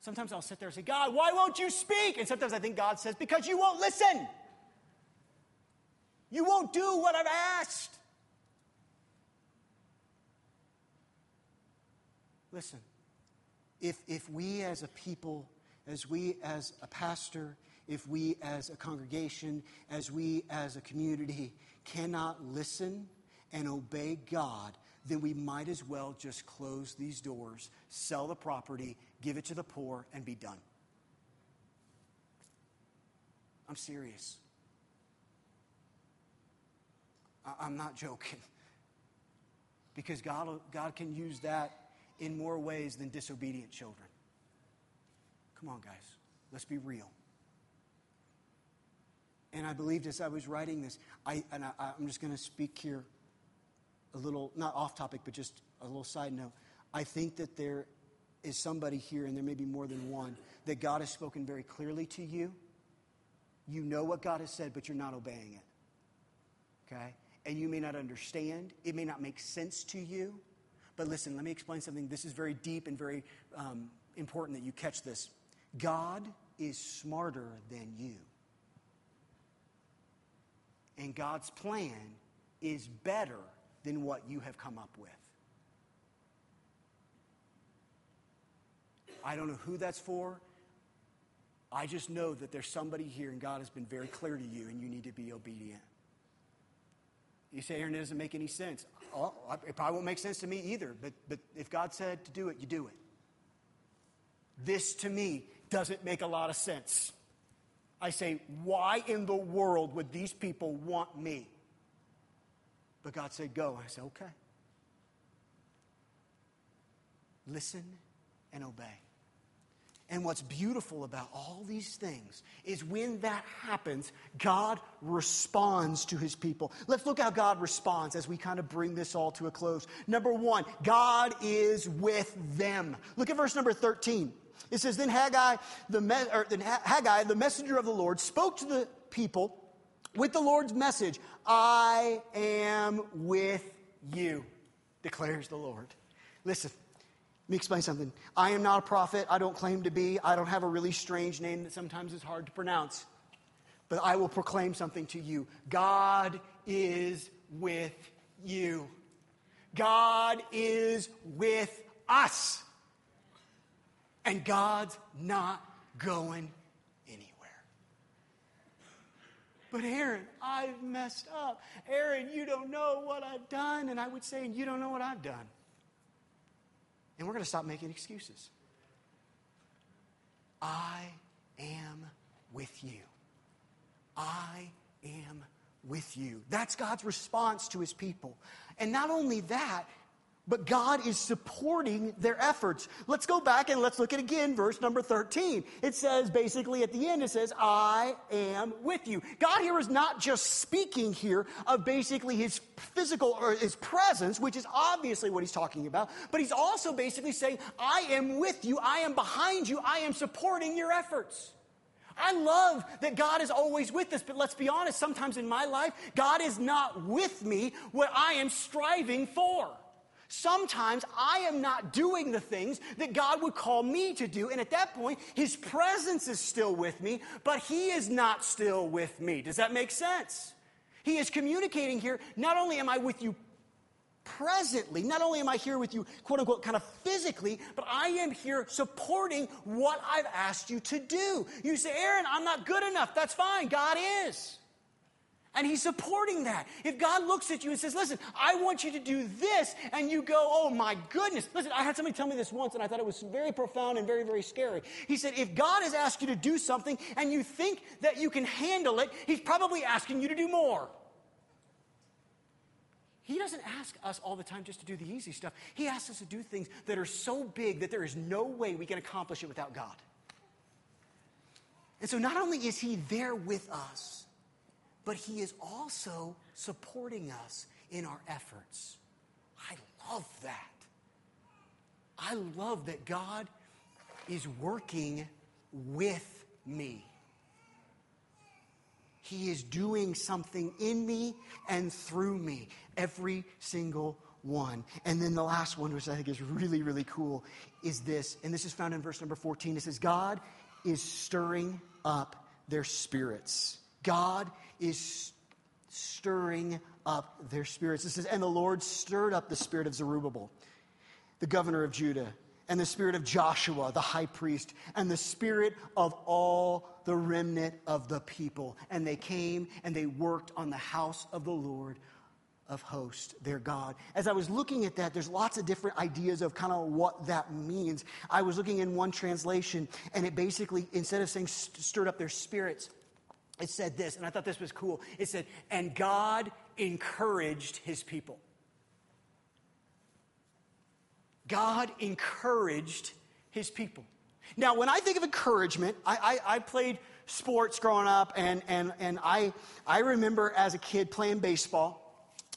Sometimes I'll sit there and say, God, why won't you speak? And sometimes I think God says, because you won't listen. You won't do what I've asked. Listen, if, if we as a people, as we as a pastor, if we as a congregation, as we as a community cannot listen and obey God, then we might as well just close these doors, sell the property, give it to the poor, and be done. I'm serious. I'm not joking. Because God, God can use that in more ways than disobedient children. Come on, guys, let's be real. And I believed as I was writing this, I, and I, I'm just going to speak here a little, not off topic, but just a little side note. I think that there is somebody here, and there may be more than one, that God has spoken very clearly to you. You know what God has said, but you're not obeying it. Okay? And you may not understand, it may not make sense to you. But listen, let me explain something. This is very deep and very um, important that you catch this. God is smarter than you. And God's plan is better than what you have come up with. I don't know who that's for. I just know that there's somebody here and God has been very clear to you and you need to be obedient. You say, Aaron, it doesn't make any sense. Oh, it probably won't make sense to me either, but, but if God said to do it, you do it. This to me doesn't make a lot of sense. I say, why in the world would these people want me? But God said, go. I said, okay. Listen and obey. And what's beautiful about all these things is when that happens, God responds to his people. Let's look how God responds as we kind of bring this all to a close. Number one, God is with them. Look at verse number 13. It says, Then Haggai, the, me- or, then Haggai, the messenger of the Lord, spoke to the people with the Lord's message I am with you, declares the Lord. Listen, let me explain something. I am not a prophet. I don't claim to be. I don't have a really strange name that sometimes is hard to pronounce. But I will proclaim something to you God is with you. God is with us. And God's not going anywhere. But Aaron, I've messed up. Aaron, you don't know what I've done. And I would say, and you don't know what I've done. And we're going to stop making excuses. I am with you. I am with you. That's God's response to his people. And not only that, but God is supporting their efforts. Let's go back and let's look at again verse number 13. It says basically at the end, it says, I am with you. God here is not just speaking here of basically his physical or his presence, which is obviously what he's talking about, but he's also basically saying, I am with you. I am behind you. I am supporting your efforts. I love that God is always with us, but let's be honest, sometimes in my life, God is not with me what I am striving for. Sometimes I am not doing the things that God would call me to do. And at that point, His presence is still with me, but He is not still with me. Does that make sense? He is communicating here not only am I with you presently, not only am I here with you, quote unquote, kind of physically, but I am here supporting what I've asked you to do. You say, Aaron, I'm not good enough. That's fine. God is. And he's supporting that. If God looks at you and says, Listen, I want you to do this, and you go, Oh my goodness. Listen, I had somebody tell me this once, and I thought it was very profound and very, very scary. He said, If God has asked you to do something and you think that you can handle it, he's probably asking you to do more. He doesn't ask us all the time just to do the easy stuff. He asks us to do things that are so big that there is no way we can accomplish it without God. And so not only is he there with us, but He is also supporting us in our efforts. I love that. I love that God is working with me. He is doing something in me and through me, every single one. And then the last one, which I think is really, really cool, is this. And this is found in verse number 14. It says, God is stirring up their spirits. God is stirring up their spirits. It says, And the Lord stirred up the spirit of Zerubbabel, the governor of Judah, and the spirit of Joshua, the high priest, and the spirit of all the remnant of the people. And they came and they worked on the house of the Lord of hosts, their God. As I was looking at that, there's lots of different ideas of kind of what that means. I was looking in one translation, and it basically, instead of saying stirred up their spirits, it said this, and I thought this was cool. It said, and God encouraged his people. God encouraged his people. Now, when I think of encouragement, I, I, I played sports growing up, and, and, and I, I remember as a kid playing baseball.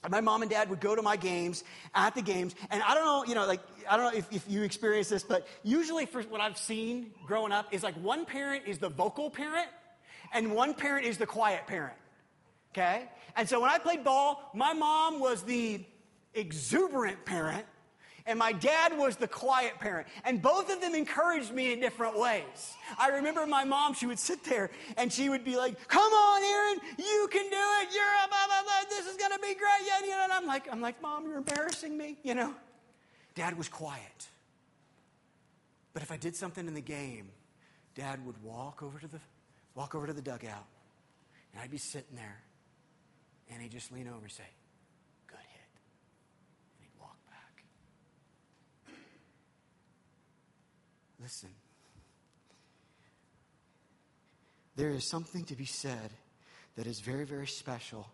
My mom and dad would go to my games, at the games, and I don't know, you know, like, I don't know if, if you experience this, but usually for what I've seen growing up is like one parent is the vocal parent, and one parent is the quiet parent. Okay? And so when I played ball, my mom was the exuberant parent, and my dad was the quiet parent. And both of them encouraged me in different ways. I remember my mom, she would sit there and she would be like, Come on, Aaron, you can do it. You're a blah, blah, blah. This is going to be great. Yeah, you know, and I'm like, I'm like, Mom, you're embarrassing me, you know? Dad was quiet. But if I did something in the game, Dad would walk over to the, walk over to the dugout, and I'd be sitting there, and he'd just lean over and say, Good hit. And he'd walk back. Listen, there is something to be said that is very, very special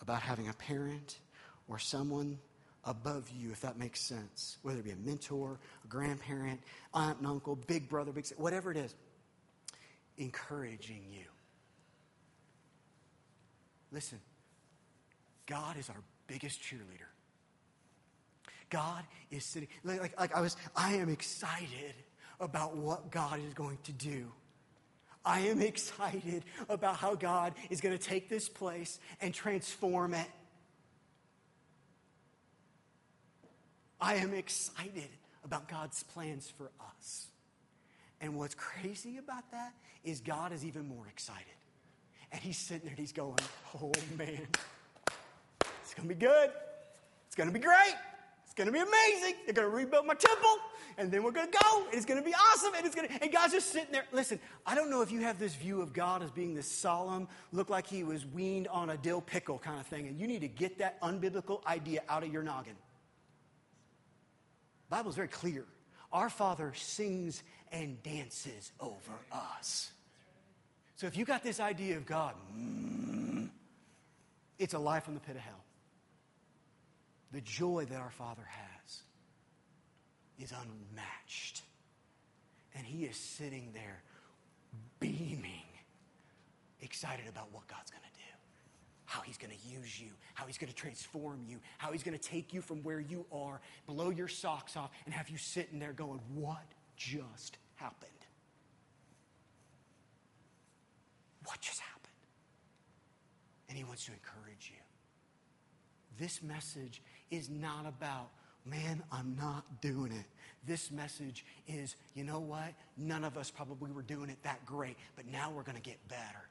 about having a parent or someone above you, if that makes sense, whether it be a mentor, a grandparent, aunt and uncle, big brother, big sister, whatever it is, encouraging you. Listen, God is our biggest cheerleader. God is sitting, like, like, like I was, I am excited about what God is going to do. I am excited about how God is going to take this place and transform it. I am excited about God's plans for us. And what's crazy about that is God is even more excited. And he's sitting there and he's going, oh man, it's to be good. It's to be great. It's to be amazing. They're to rebuild my temple, and then we're to go, and it's to be awesome, and it's to. And God's just sitting there. Listen, I don't know if you have this view of God as being this solemn, look like He was weaned on a dill pickle kind of thing, and you need to get that unbiblical idea out of your noggin. The Bible's very clear. Our Father sings and dances over us. So if you got this idea of God, mm, it's a life from the pit of hell. The joy that our Father has is unmatched. And He is sitting there beaming, excited about what God's going to do, how He's going to use you, how He's going to transform you, how He's going to take you from where you are, blow your socks off, and have you sitting there going, What just happened? What just happened? And He wants to encourage you. This message is not about, man, I'm not doing it. This message is, you know what? None of us probably were doing it that great, but now we're going to get better.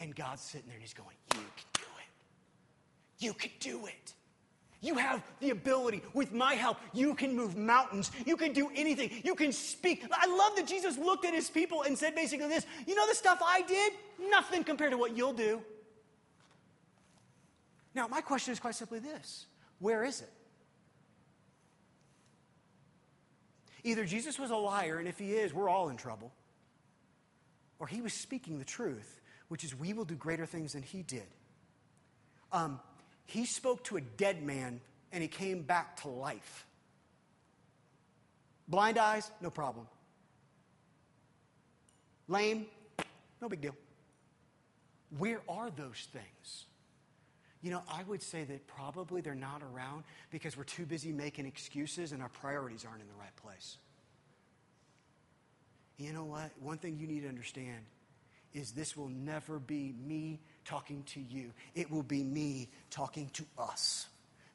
And God's sitting there and He's going, You can do it. You can do it. You have the ability. With my help, you can move mountains. You can do anything. You can speak. I love that Jesus looked at his people and said basically this You know the stuff I did? Nothing compared to what you'll do. Now, my question is quite simply this where is it? Either Jesus was a liar, and if he is, we're all in trouble, or he was speaking the truth, which is we will do greater things than he did. Um, he spoke to a dead man and he came back to life. Blind eyes, no problem. Lame, no big deal. Where are those things? You know, I would say that probably they're not around because we're too busy making excuses and our priorities aren't in the right place. You know what? One thing you need to understand is this will never be me talking to you. It will be me talking to us.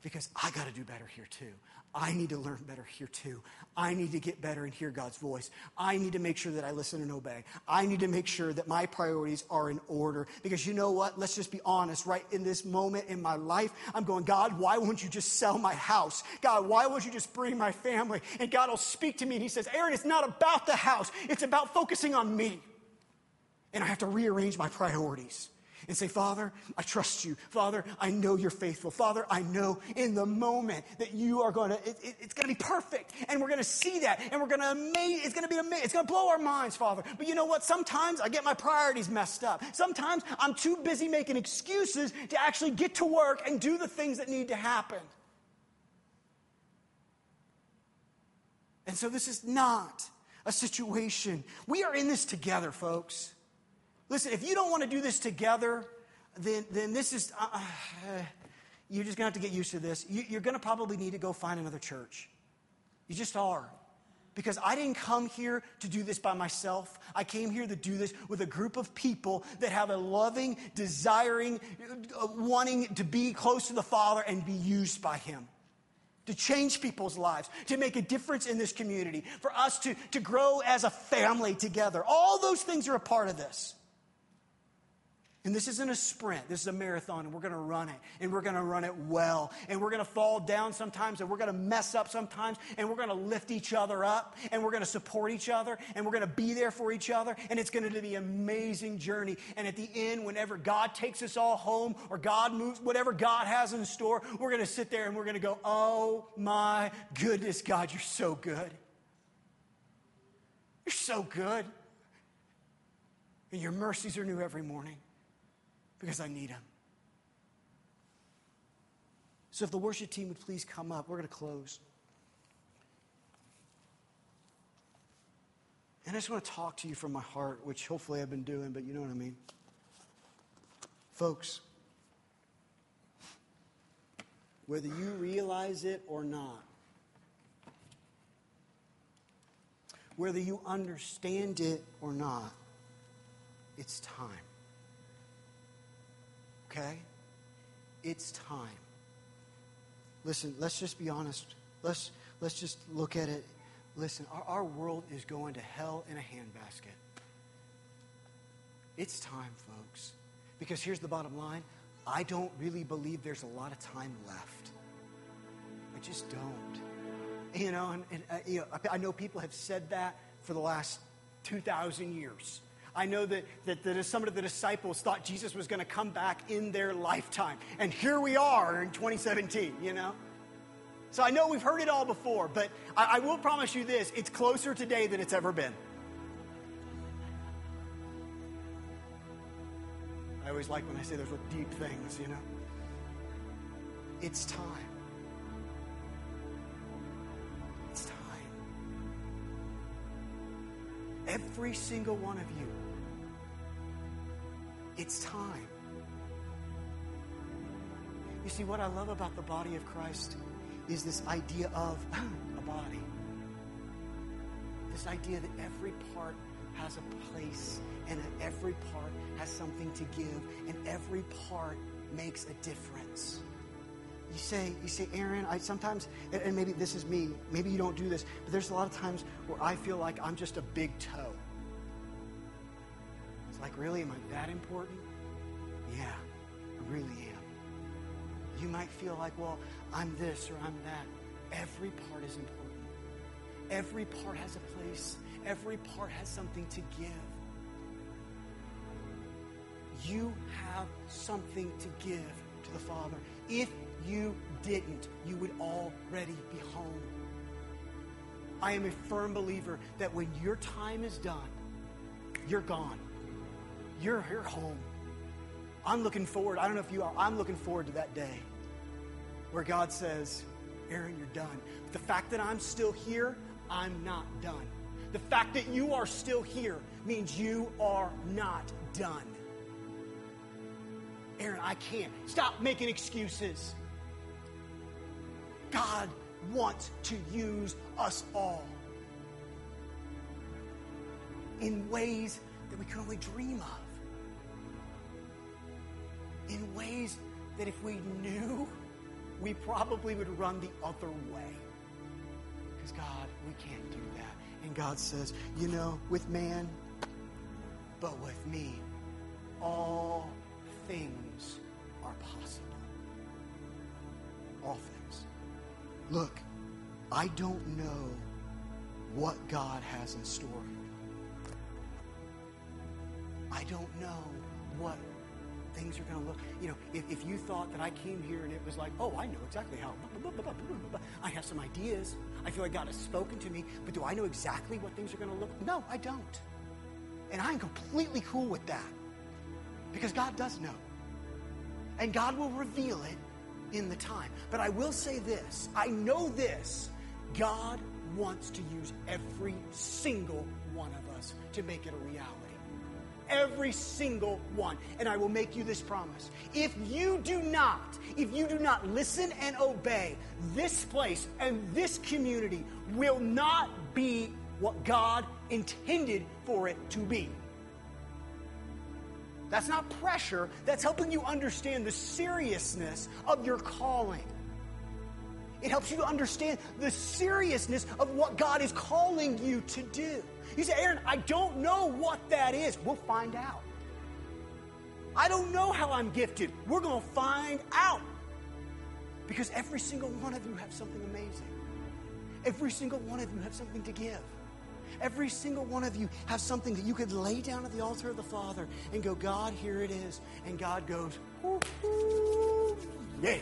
Because I got to do better here too. I need to learn better here too. I need to get better and hear God's voice. I need to make sure that I listen and obey. I need to make sure that my priorities are in order. Because you know what? Let's just be honest. Right in this moment in my life, I'm going, God, why won't you just sell my house? God, why won't you just bring my family? And God will speak to me and He says, Aaron, it's not about the house, it's about focusing on me. And I have to rearrange my priorities and say, Father, I trust you. Father, I know you're faithful. Father, I know in the moment that you are going to, it, it, it's going to be perfect. And we're going to see that. And we're going to amaze, it's going to be amazing. It's going to blow our minds, Father. But you know what? Sometimes I get my priorities messed up. Sometimes I'm too busy making excuses to actually get to work and do the things that need to happen. And so this is not a situation. We are in this together, folks. Listen, if you don't want to do this together, then, then this is, uh, uh, you're just going to have to get used to this. You, you're going to probably need to go find another church. You just are. because I didn't come here to do this by myself. I came here to do this with a group of people that have a loving, desiring, uh, wanting to be close to the Father and be used by Him. To change people's lives, to make a difference in this community, for us to, to grow as a family together. All those things are a part of this. And this isn't a sprint, this is a marathon, and we're gonna run it, and we're gonna run it well. And we're gonna fall down sometimes, and we're gonna mess up sometimes, and we're gonna lift each other up, and we're gonna support each other, and we're gonna be there for each other, and it's gonna be an amazing journey. And at the end, whenever God takes us all home, or God moves, whatever God has in store, we're gonna sit there and we're gonna go, Oh my goodness, God, you're so good. You're so good. And your mercies are new every morning because I need Him. So, if the worship team would please come up, we're going to close. And I just want to talk to you from my heart, which hopefully I've been doing, but you know what I mean. Folks, whether you realize it or not, whether you understand it or not, it's time okay? It's time. Listen, let's just be honest. Let's, let's just look at it. Listen, our, our world is going to hell in a handbasket. It's time, folks. Because here's the bottom line I don't really believe there's a lot of time left. I just don't. You know, and, and uh, you know, I know people have said that for the last 2,000 years. I know that, that, that some of the disciples thought Jesus was going to come back in their lifetime. And here we are in 2017, you know? So I know we've heard it all before, but I, I will promise you this it's closer today than it's ever been. I always like when I say those deep things, you know? It's time. It's time. Every single one of you it's time. You see, what I love about the body of Christ is this idea of a body. This idea that every part has a place and that every part has something to give and every part makes a difference. You say, you say, Aaron, I sometimes, and maybe this is me, maybe you don't do this, but there's a lot of times where I feel like I'm just a big toe. Really? Am I that important? Yeah, I really am. You might feel like, well, I'm this or I'm that. Every part is important. Every part has a place. Every part has something to give. You have something to give to the Father. If you didn't, you would already be home. I am a firm believer that when your time is done, you're gone you're, you're home. I'm looking forward, I don't know if you are, I'm looking forward to that day where God says, Aaron, you're done. But the fact that I'm still here, I'm not done. The fact that you are still here means you are not done. Aaron, I can't. Stop making excuses. God wants to use us all in ways that we can only dream of in ways that if we knew, we probably would run the other way. Because, God, we can't do that. And God says, you know, with man, but with me, all things are possible. All things. Look, I don't know what God has in store. I don't know what things are going to look. You know, if, if you thought that I came here and it was like, oh, I know exactly how, I have some ideas. I feel like God has spoken to me, but do I know exactly what things are going to look? No, I don't. And I'm completely cool with that because God does know. And God will reveal it in the time. But I will say this I know this God wants to use every single one of us to make it a reality. Every single one. And I will make you this promise. If you do not, if you do not listen and obey, this place and this community will not be what God intended for it to be. That's not pressure, that's helping you understand the seriousness of your calling. It helps you to understand the seriousness of what God is calling you to do. You say, Aaron, I don't know what that is. We'll find out. I don't know how I'm gifted. We're going to find out. Because every single one of you have something amazing. Every single one of you have something to give. Every single one of you have something that you could lay down at the altar of the Father and go, God, here it is. And God goes, yeah,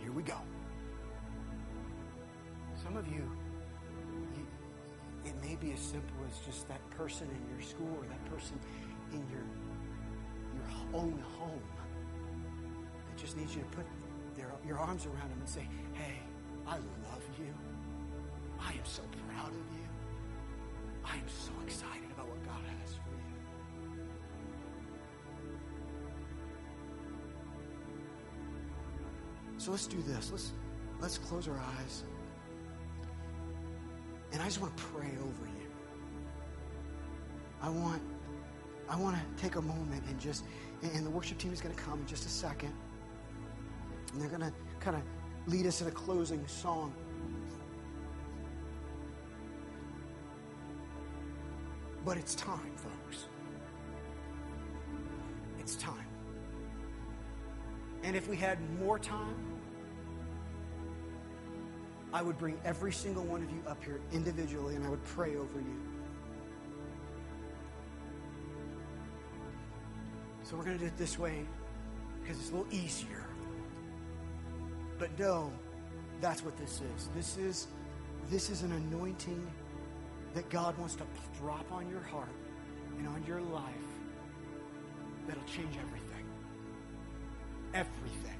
here we go. Some of you, it may be as simple as just that person in your school or that person in your, your own home that just needs you to put their, your arms around them and say, hey, I love you. I am so proud of you. I am so excited about what God has for you. So let's do this. Let's let's close our eyes. And I just want to pray over you. I want I want to take a moment and just and the worship team is going to come in just a second. And they're going to kind of lead us in a closing song. But it's time, folks. It's time. And if we had more time, I would bring every single one of you up here individually and I would pray over you. So we're going to do it this way because it's a little easier. But no, that's what this is. This is this is an anointing that God wants to drop on your heart and on your life that'll change everything. Everything.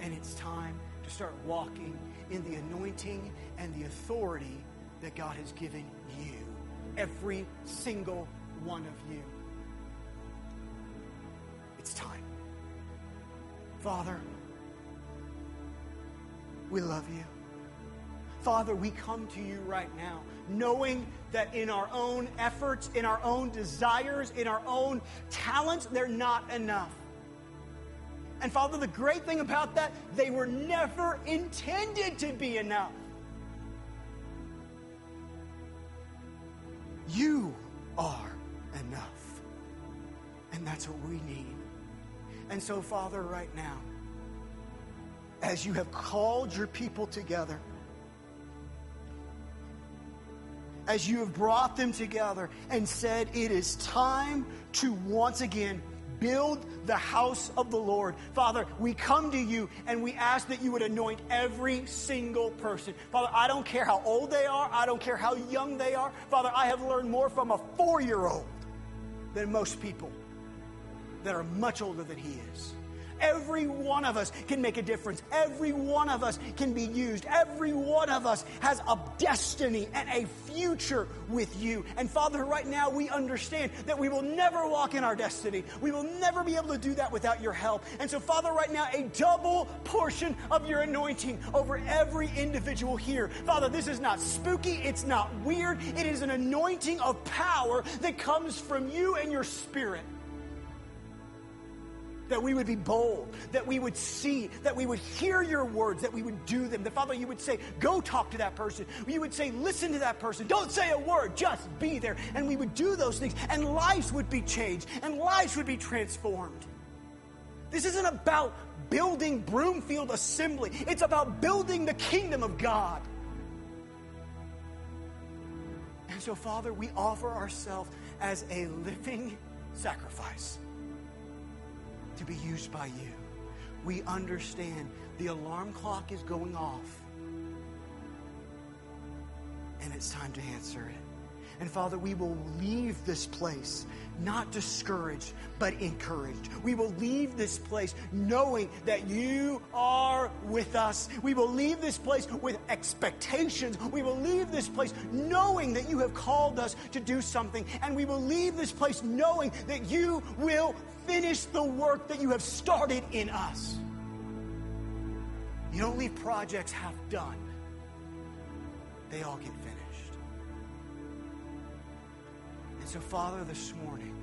And it's time to start walking in the anointing and the authority that God has given you. Every single one of you. Father, we love you. Father, we come to you right now, knowing that in our own efforts, in our own desires, in our own talents, they're not enough. And Father, the great thing about that, they were never intended to be enough. You are enough. And that's what we need. And so, Father, right now, as you have called your people together, as you have brought them together and said, It is time to once again build the house of the Lord. Father, we come to you and we ask that you would anoint every single person. Father, I don't care how old they are, I don't care how young they are. Father, I have learned more from a four year old than most people that are much older than he is. Every one of us can make a difference. Every one of us can be used. Every one of us has a destiny and a future with you. And Father, right now we understand that we will never walk in our destiny. We will never be able to do that without your help. And so, Father, right now, a double portion of your anointing over every individual here. Father, this is not spooky. It's not weird. It is an anointing of power that comes from you and your spirit that we would be bold, that we would see, that we would hear your words, that we would do them. That Father, you would say, go talk to that person. You would say, listen to that person. Don't say a word, just be there. And we would do those things, and lives would be changed, and lives would be transformed. This isn't about building Broomfield Assembly, it's about building the kingdom of God. And so, Father, we offer ourselves as a living sacrifice to be used by you. We understand the alarm clock is going off. And it's time to answer it. And Father, we will leave this place not discouraged, but encouraged. We will leave this place knowing that you are with us. We will leave this place with expectations. We will leave this place knowing that you have called us to do something. And we will leave this place knowing that you will finish the work that you have started in us. You don't leave projects half done, they all get so, Father, this morning,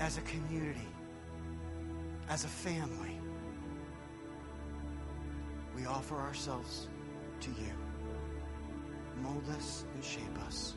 as a community, as a family, we offer ourselves to you. Mold us and shape us.